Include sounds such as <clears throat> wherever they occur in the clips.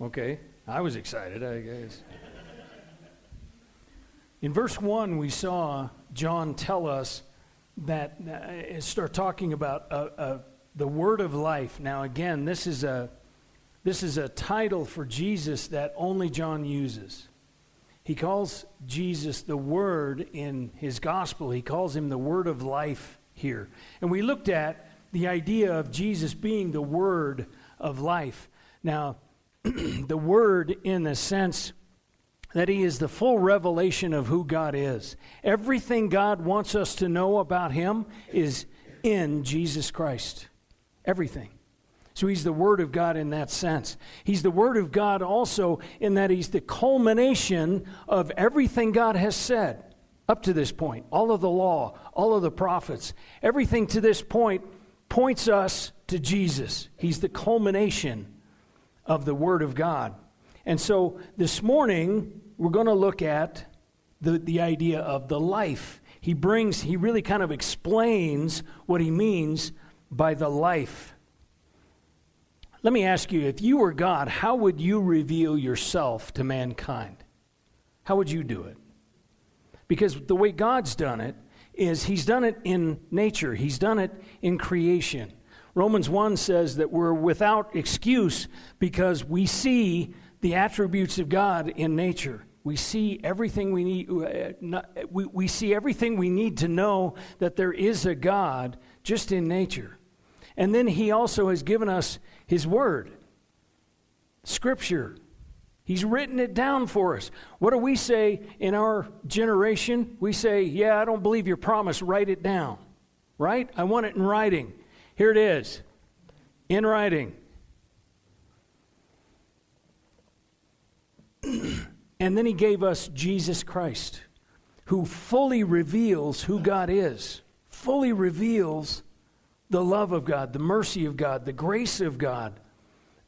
Okay, I was excited, I guess. In verse 1, we saw John tell us that, uh, start talking about uh, uh, the word of life. Now, again, this is, a, this is a title for Jesus that only John uses. He calls Jesus the Word in his gospel. He calls him the Word of life here. And we looked at the idea of Jesus being the Word of life. Now, <clears throat> the Word in the sense that He is the full revelation of who God is. Everything God wants us to know about Him is in Jesus Christ. Everything. So he's the Word of God in that sense. He's the Word of God also in that he's the culmination of everything God has said up to this point. All of the law, all of the prophets, everything to this point points us to Jesus. He's the culmination of the Word of God. And so this morning, we're going to look at the, the idea of the life. He brings, he really kind of explains what he means by the life. Let me ask you if you were God, how would you reveal yourself to mankind? How would you do it? Because the way God's done it is He's done it in nature, He's done it in creation. Romans 1 says that we're without excuse because we see the attributes of God in nature. We see everything we need. Uh, we, we see everything we need to know that there is a God just in nature. And then He also has given us his Word, Scripture. He's written it down for us. What do we say in our generation? We say, Yeah, I don't believe your promise. Write it down. Right? I want it in writing. Here it is in writing. <clears throat> and then he gave us Jesus Christ, who fully reveals who God is, fully reveals the love of God, the mercy of God, the grace of God,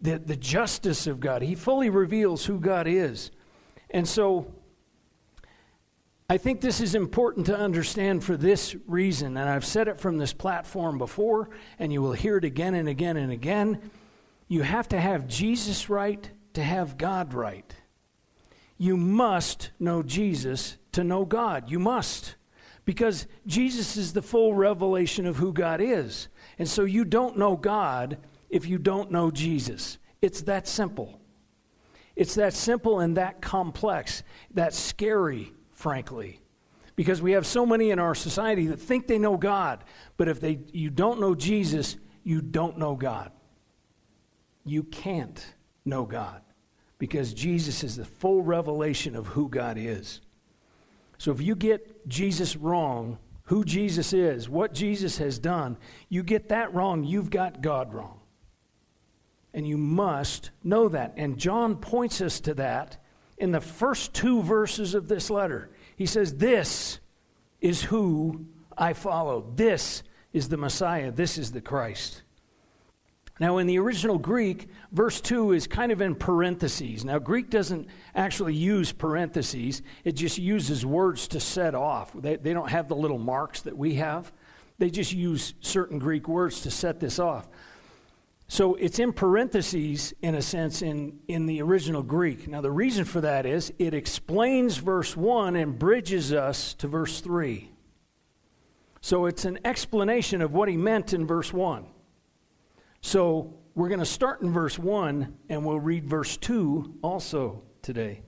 the, the justice of God. He fully reveals who God is. And so I think this is important to understand for this reason, and I've said it from this platform before, and you will hear it again and again and again. You have to have Jesus right to have God right. You must know Jesus to know God. You must because Jesus is the full revelation of who God is. And so you don't know God if you don't know Jesus. It's that simple. It's that simple and that complex, that scary, frankly. Because we have so many in our society that think they know God, but if they, you don't know Jesus, you don't know God. You can't know God because Jesus is the full revelation of who God is. So if you get Jesus wrong, who Jesus is, what Jesus has done, you get that wrong, you've got God wrong. And you must know that. And John points us to that in the first two verses of this letter. He says, This is who I follow. This is the Messiah. This is the Christ. Now, in the original Greek, verse 2 is kind of in parentheses. Now, Greek doesn't actually use parentheses, it just uses words to set off. They, they don't have the little marks that we have, they just use certain Greek words to set this off. So it's in parentheses, in a sense, in, in the original Greek. Now, the reason for that is it explains verse 1 and bridges us to verse 3. So it's an explanation of what he meant in verse 1. So we're going to start in verse 1 and we'll read verse 2 also today.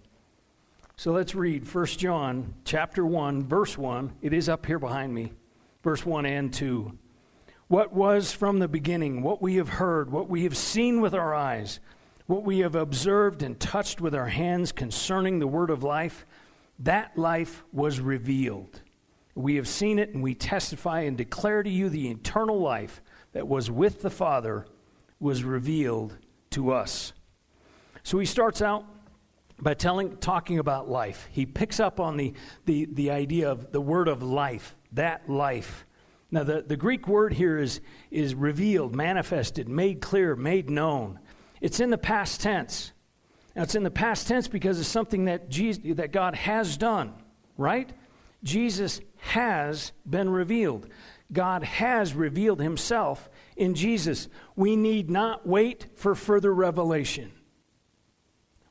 So let's read 1 John chapter 1 verse 1. It is up here behind me. Verse 1 and 2. What was from the beginning, what we have heard, what we have seen with our eyes, what we have observed and touched with our hands concerning the word of life, that life was revealed. We have seen it and we testify and declare to you the eternal life that was with the Father was revealed to us. So he starts out by telling, talking about life. He picks up on the, the, the idea of the word of life, that life. Now, the, the Greek word here is, is revealed, manifested, made clear, made known. It's in the past tense. Now, it's in the past tense because it's something that, Jesus, that God has done, right? Jesus has been revealed. God has revealed himself in Jesus. We need not wait for further revelation.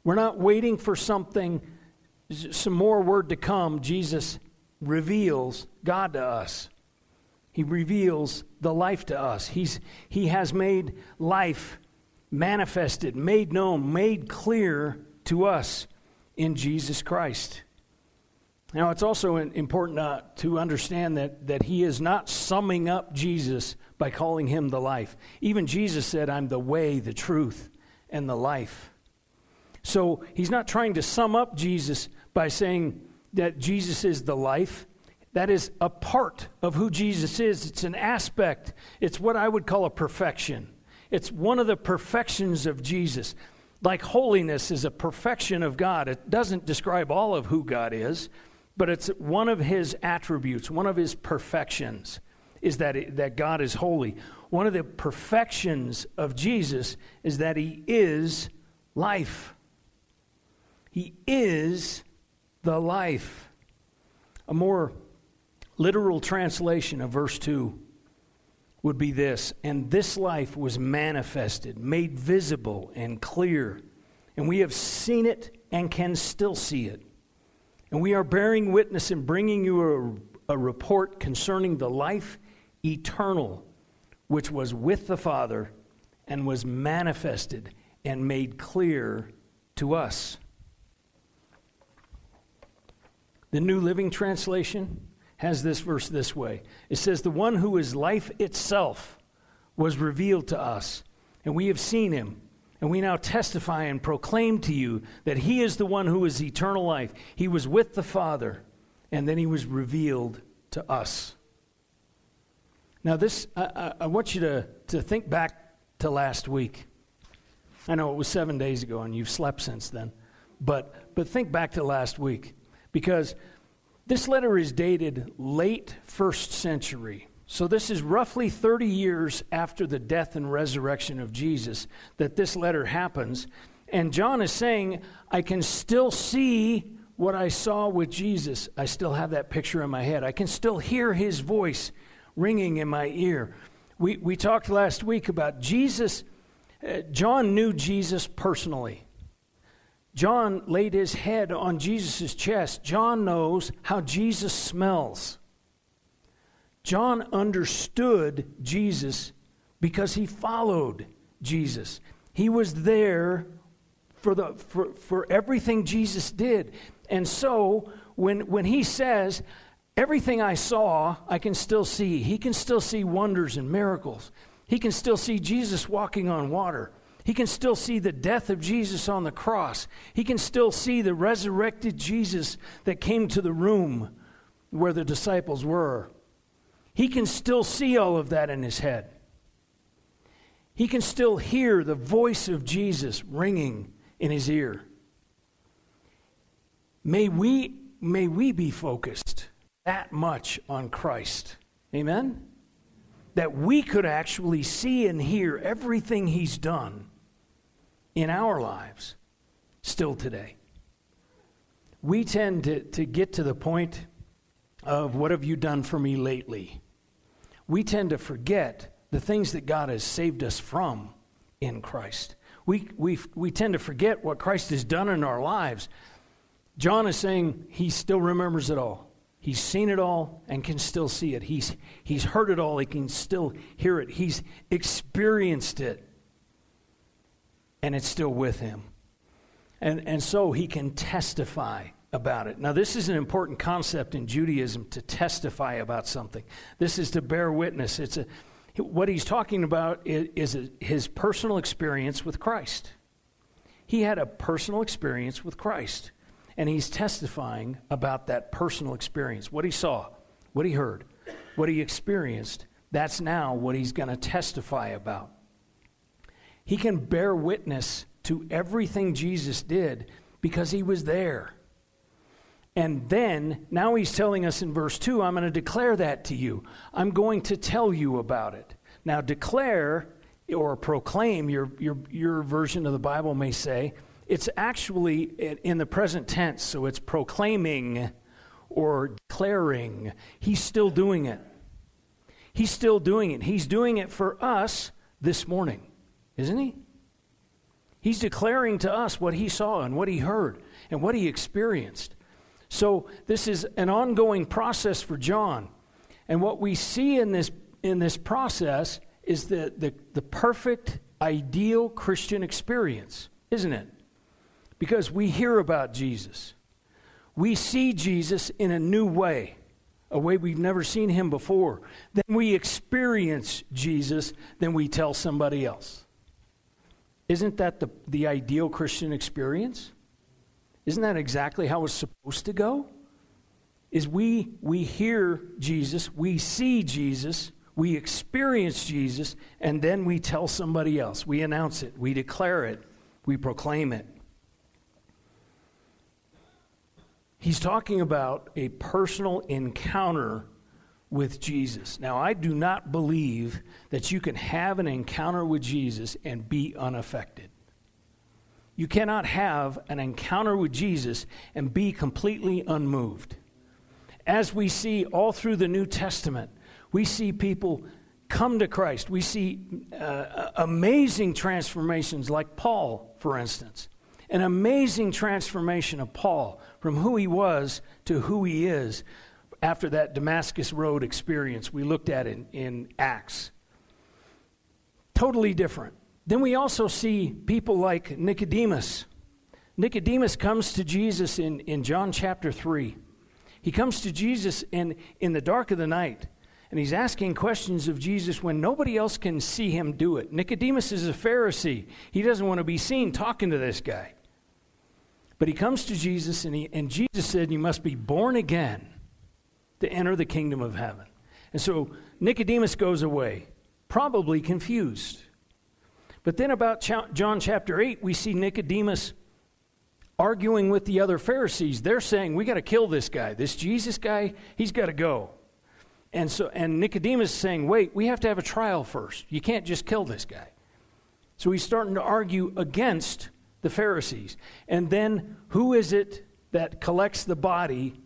We're not waiting for something, some more word to come. Jesus reveals God to us. He reveals the life to us. He's, he has made life manifested, made known, made clear to us in Jesus Christ. Now, it's also important uh, to understand that, that he is not summing up Jesus by calling him the life. Even Jesus said, I'm the way, the truth, and the life. So he's not trying to sum up Jesus by saying that Jesus is the life. That is a part of who Jesus is. It's an aspect. It's what I would call a perfection. It's one of the perfections of Jesus. Like holiness is a perfection of God. It doesn't describe all of who God is, but it's one of his attributes, one of his perfections is that, it, that God is holy. One of the perfections of Jesus is that he is life. He is the life. A more literal translation of verse 2 would be this And this life was manifested, made visible and clear, and we have seen it and can still see it. And we are bearing witness and bringing you a, a report concerning the life eternal, which was with the Father and was manifested and made clear to us. The New Living Translation has this verse this way it says, The one who is life itself was revealed to us, and we have seen him. And we now testify and proclaim to you that he is the one who is eternal life. He was with the Father, and then he was revealed to us. Now, this, I, I, want you to, to think back to last week. I know it was seven days ago, and you've slept since then. But, but think back to last week, because this letter is dated late first century. So, this is roughly 30 years after the death and resurrection of Jesus that this letter happens. And John is saying, I can still see what I saw with Jesus. I still have that picture in my head. I can still hear his voice ringing in my ear. We, we talked last week about Jesus. Uh, John knew Jesus personally. John laid his head on Jesus' chest. John knows how Jesus smells. John understood Jesus because he followed Jesus. He was there for, the, for, for everything Jesus did. And so when, when he says, Everything I saw, I can still see, he can still see wonders and miracles. He can still see Jesus walking on water. He can still see the death of Jesus on the cross. He can still see the resurrected Jesus that came to the room where the disciples were. He can still see all of that in his head. He can still hear the voice of Jesus ringing in his ear. May we, may we be focused that much on Christ. Amen? That we could actually see and hear everything he's done in our lives still today. We tend to, to get to the point of what have you done for me lately? We tend to forget the things that God has saved us from in Christ. We, we, we tend to forget what Christ has done in our lives. John is saying he still remembers it all. He's seen it all and can still see it. He's, he's heard it all, he can still hear it. He's experienced it and it's still with him. And, and so he can testify about it. Now, this is an important concept in Judaism to testify about something. This is to bear witness. It's a, what he's talking about is, a, his personal experience with Christ. He had a personal experience with Christ, and he's testifying about that personal experience what he saw, what he heard, what he experienced. That's now what he's going to testify about. He can bear witness to everything Jesus did because he was there. And then, now he's telling us in verse 2 I'm going to declare that to you. I'm going to tell you about it. Now, declare or proclaim, your, your, your version of the Bible may say, it's actually in the present tense, so it's proclaiming or declaring. He's still doing it. He's still doing it. He's doing it for us this morning isn't he? He's declaring to us what he saw and what he heard and what he experienced. So this is an ongoing process for John. And what we see in this, in this process is the, the, the perfect, ideal Christian experience, isn't it? Because we hear about Jesus. We see Jesus in a new way, a way we've never seen him before. Then we experience Jesus, then we tell somebody else. Isn't that the, the ideal Christian experience? Isn't that exactly how it's supposed to go? Is we we hear Jesus, we see Jesus, we experience Jesus, and then we tell somebody else. We announce it, we declare it, we proclaim it. He's talking about a personal encounter with Jesus. Now, I do not believe that you can have an encounter with Jesus and be unaffected. You cannot have an encounter with Jesus and be completely unmoved. As we see all through the New Testament, we see people come to Christ. We see uh, amazing transformations, like Paul, for instance. An amazing transformation of Paul from who he was to who he is after that Damascus Road experience we looked at in, in Acts. Totally different. Then we also see people like Nicodemus. Nicodemus comes to Jesus in, in John chapter 3. He comes to Jesus in, in the dark of the night, and he's asking questions of Jesus when nobody else can see him do it. Nicodemus is a Pharisee. He doesn't want to be seen talking to this guy. But he comes to Jesus, and, he, and Jesus said, You must be born again to enter the kingdom of heaven. And so Nicodemus goes away, probably confused. But then, about John chapter 8, we see Nicodemus arguing with the other Pharisees. They're saying, We got to kill this guy. This Jesus guy, he's got to go. And, so, and Nicodemus is saying, Wait, we have to have a trial first. You can't just kill this guy. So he's starting to argue against the Pharisees. And then, who is it that collects the body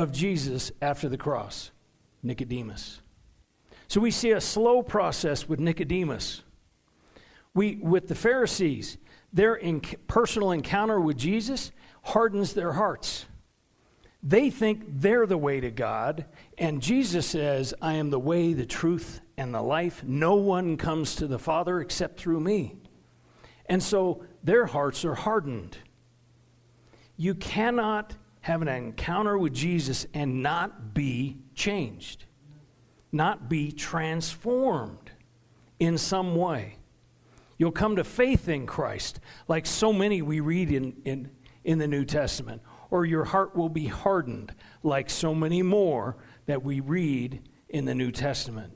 of Jesus after the cross? Nicodemus. So we see a slow process with Nicodemus. We, with the Pharisees, their personal encounter with Jesus hardens their hearts. They think they're the way to God, and Jesus says, I am the way, the truth, and the life. No one comes to the Father except through me. And so their hearts are hardened. You cannot have an encounter with Jesus and not be changed, not be transformed in some way. You'll come to faith in Christ, like so many we read in, in, in the New Testament, or your heart will be hardened, like so many more that we read in the New Testament.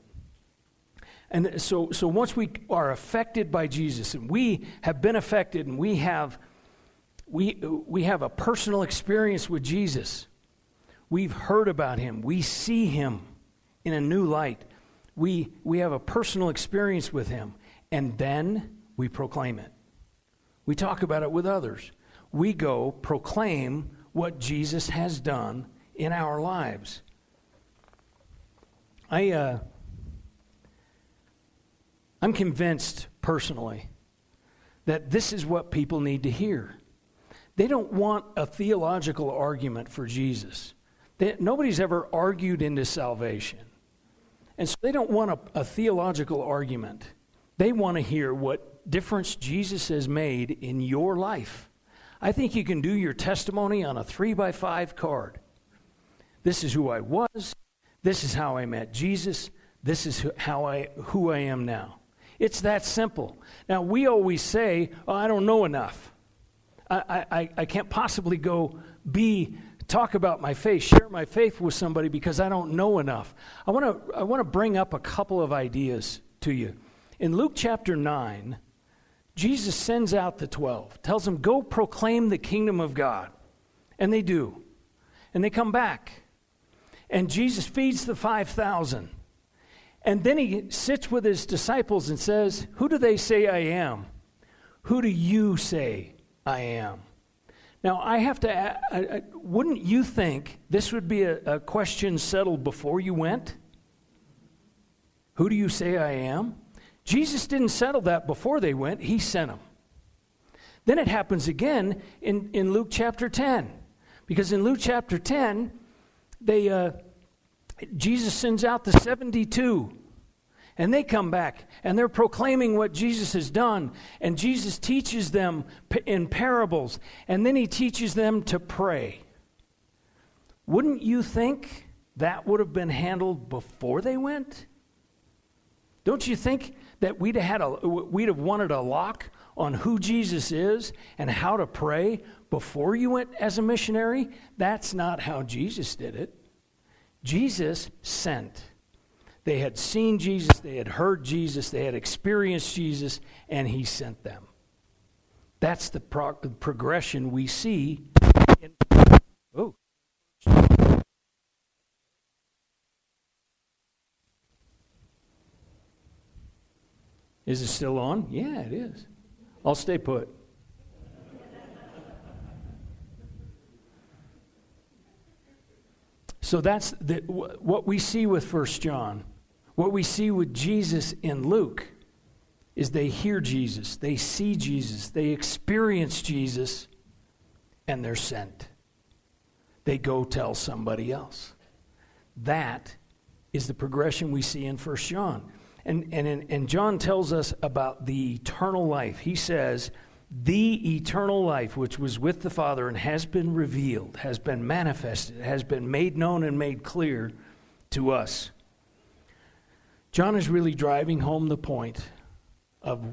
And so, so once we are affected by Jesus, and we have been affected, and we have we, we have a personal experience with Jesus. We've heard about him. We see him in a new light. We, we have a personal experience with him. And then we proclaim it. We talk about it with others. We go proclaim what Jesus has done in our lives. I, uh, I'm convinced personally that this is what people need to hear. They don't want a theological argument for Jesus. They, nobody's ever argued into salvation. And so they don't want a, a theological argument. They want to hear what difference Jesus has made in your life. I think you can do your testimony on a three by five card. This is who I was. This is how I met Jesus. This is how I, who I am now. It's that simple. Now, we always say, oh, I don't know enough. I, I, I can't possibly go be talk about my faith, share my faith with somebody because I don't know enough. I want to I want to bring up a couple of ideas to you. In Luke chapter 9, Jesus sends out the 12, tells them, Go proclaim the kingdom of God. And they do. And they come back. And Jesus feeds the 5,000. And then he sits with his disciples and says, Who do they say I am? Who do you say I am. Now, I have to, I, I, wouldn't you think this would be a, a question settled before you went? Who do you say I am? Jesus didn't settle that before they went, he sent them. Then it happens again in, in Luke chapter 10. Because in Luke chapter 10, they, uh, Jesus sends out the 72. And they come back and they're proclaiming what Jesus has done. And Jesus teaches them in parables. And then he teaches them to pray. Wouldn't you think that would have been handled before they went? Don't you think that we'd have, had a, we'd have wanted a lock on who Jesus is and how to pray before you went as a missionary? That's not how Jesus did it. Jesus sent. They had seen Jesus, they had heard Jesus, they had experienced Jesus, and he sent them. That's the pro- progression we see. In, oh. Is it still on? Yeah, it is. I'll stay put. So that's the, what we see with First John. What we see with Jesus in Luke is they hear Jesus, they see Jesus, they experience Jesus, and they're sent. They go tell somebody else. That is the progression we see in First John. And, and, and John tells us about the eternal life. He says, the eternal life which was with the Father and has been revealed, has been manifested, has been made known and made clear to us. John is really driving home the point of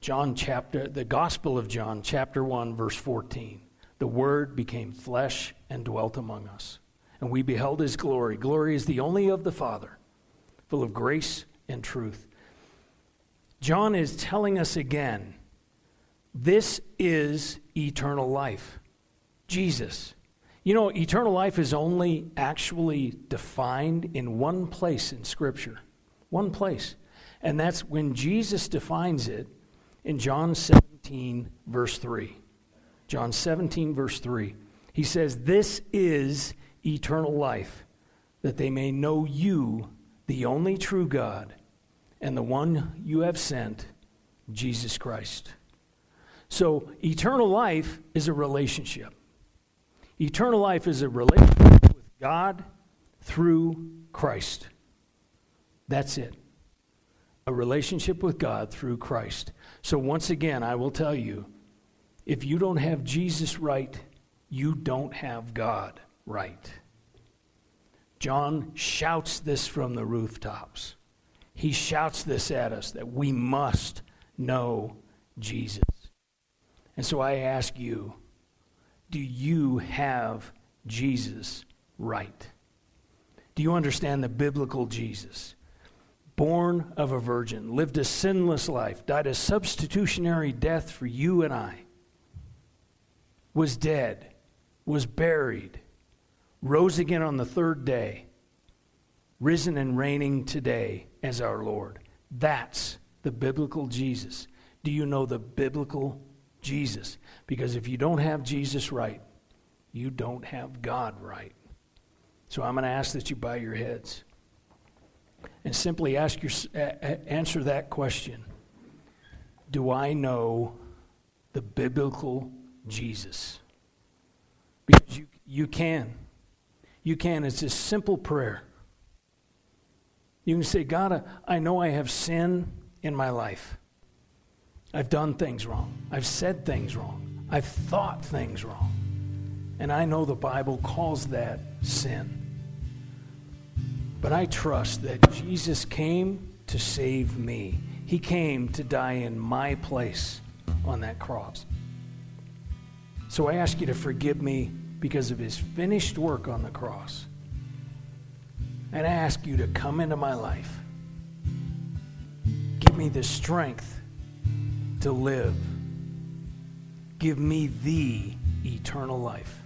John chapter, the Gospel of John, chapter 1, verse 14. The Word became flesh and dwelt among us, and we beheld his glory. Glory is the only of the Father, full of grace and truth. John is telling us again this is eternal life. Jesus. You know, eternal life is only actually defined in one place in Scripture. One place. And that's when Jesus defines it in John 17, verse 3. John 17, verse 3. He says, This is eternal life, that they may know you, the only true God, and the one you have sent, Jesus Christ. So, eternal life is a relationship. Eternal life is a relationship with God through Christ. That's it. A relationship with God through Christ. So, once again, I will tell you if you don't have Jesus right, you don't have God right. John shouts this from the rooftops. He shouts this at us that we must know Jesus. And so I ask you do you have Jesus right? Do you understand the biblical Jesus? Born of a virgin, lived a sinless life, died a substitutionary death for you and I, was dead, was buried, rose again on the third day, risen and reigning today as our Lord. That's the biblical Jesus. Do you know the biblical Jesus? Because if you don't have Jesus right, you don't have God right. So I'm going to ask that you bow your heads and simply ask your, answer that question Do I know the biblical Jesus? Because you, you can. You can. It's a simple prayer. You can say, God, I know I have sin in my life. I've done things wrong. I've said things wrong. I've thought things wrong. And I know the Bible calls that sin. But I trust that Jesus came to save me. He came to die in my place on that cross. So I ask you to forgive me because of his finished work on the cross. And I ask you to come into my life. Give me the strength to live. Give me the eternal life.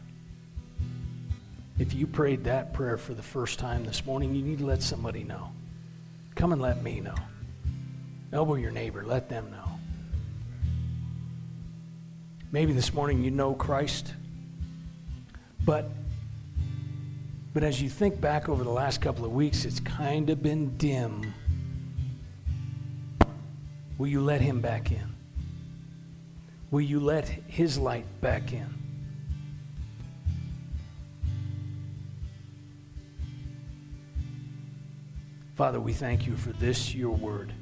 If you prayed that prayer for the first time this morning, you need to let somebody know. Come and let me know. Elbow your neighbor, let them know. Maybe this morning you know Christ, but but as you think back over the last couple of weeks, it's kind of been dim. Will you let him back in? Will you let His light back in? Father, we thank you for this, your word.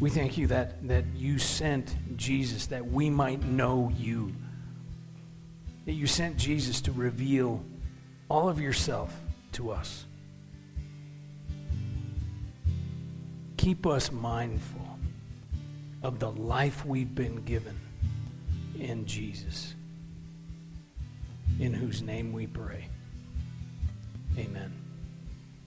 We thank you that, that you sent Jesus that we might know you. That you sent Jesus to reveal all of yourself to us. Keep us mindful of the life we've been given in Jesus, in whose name we pray. Amen.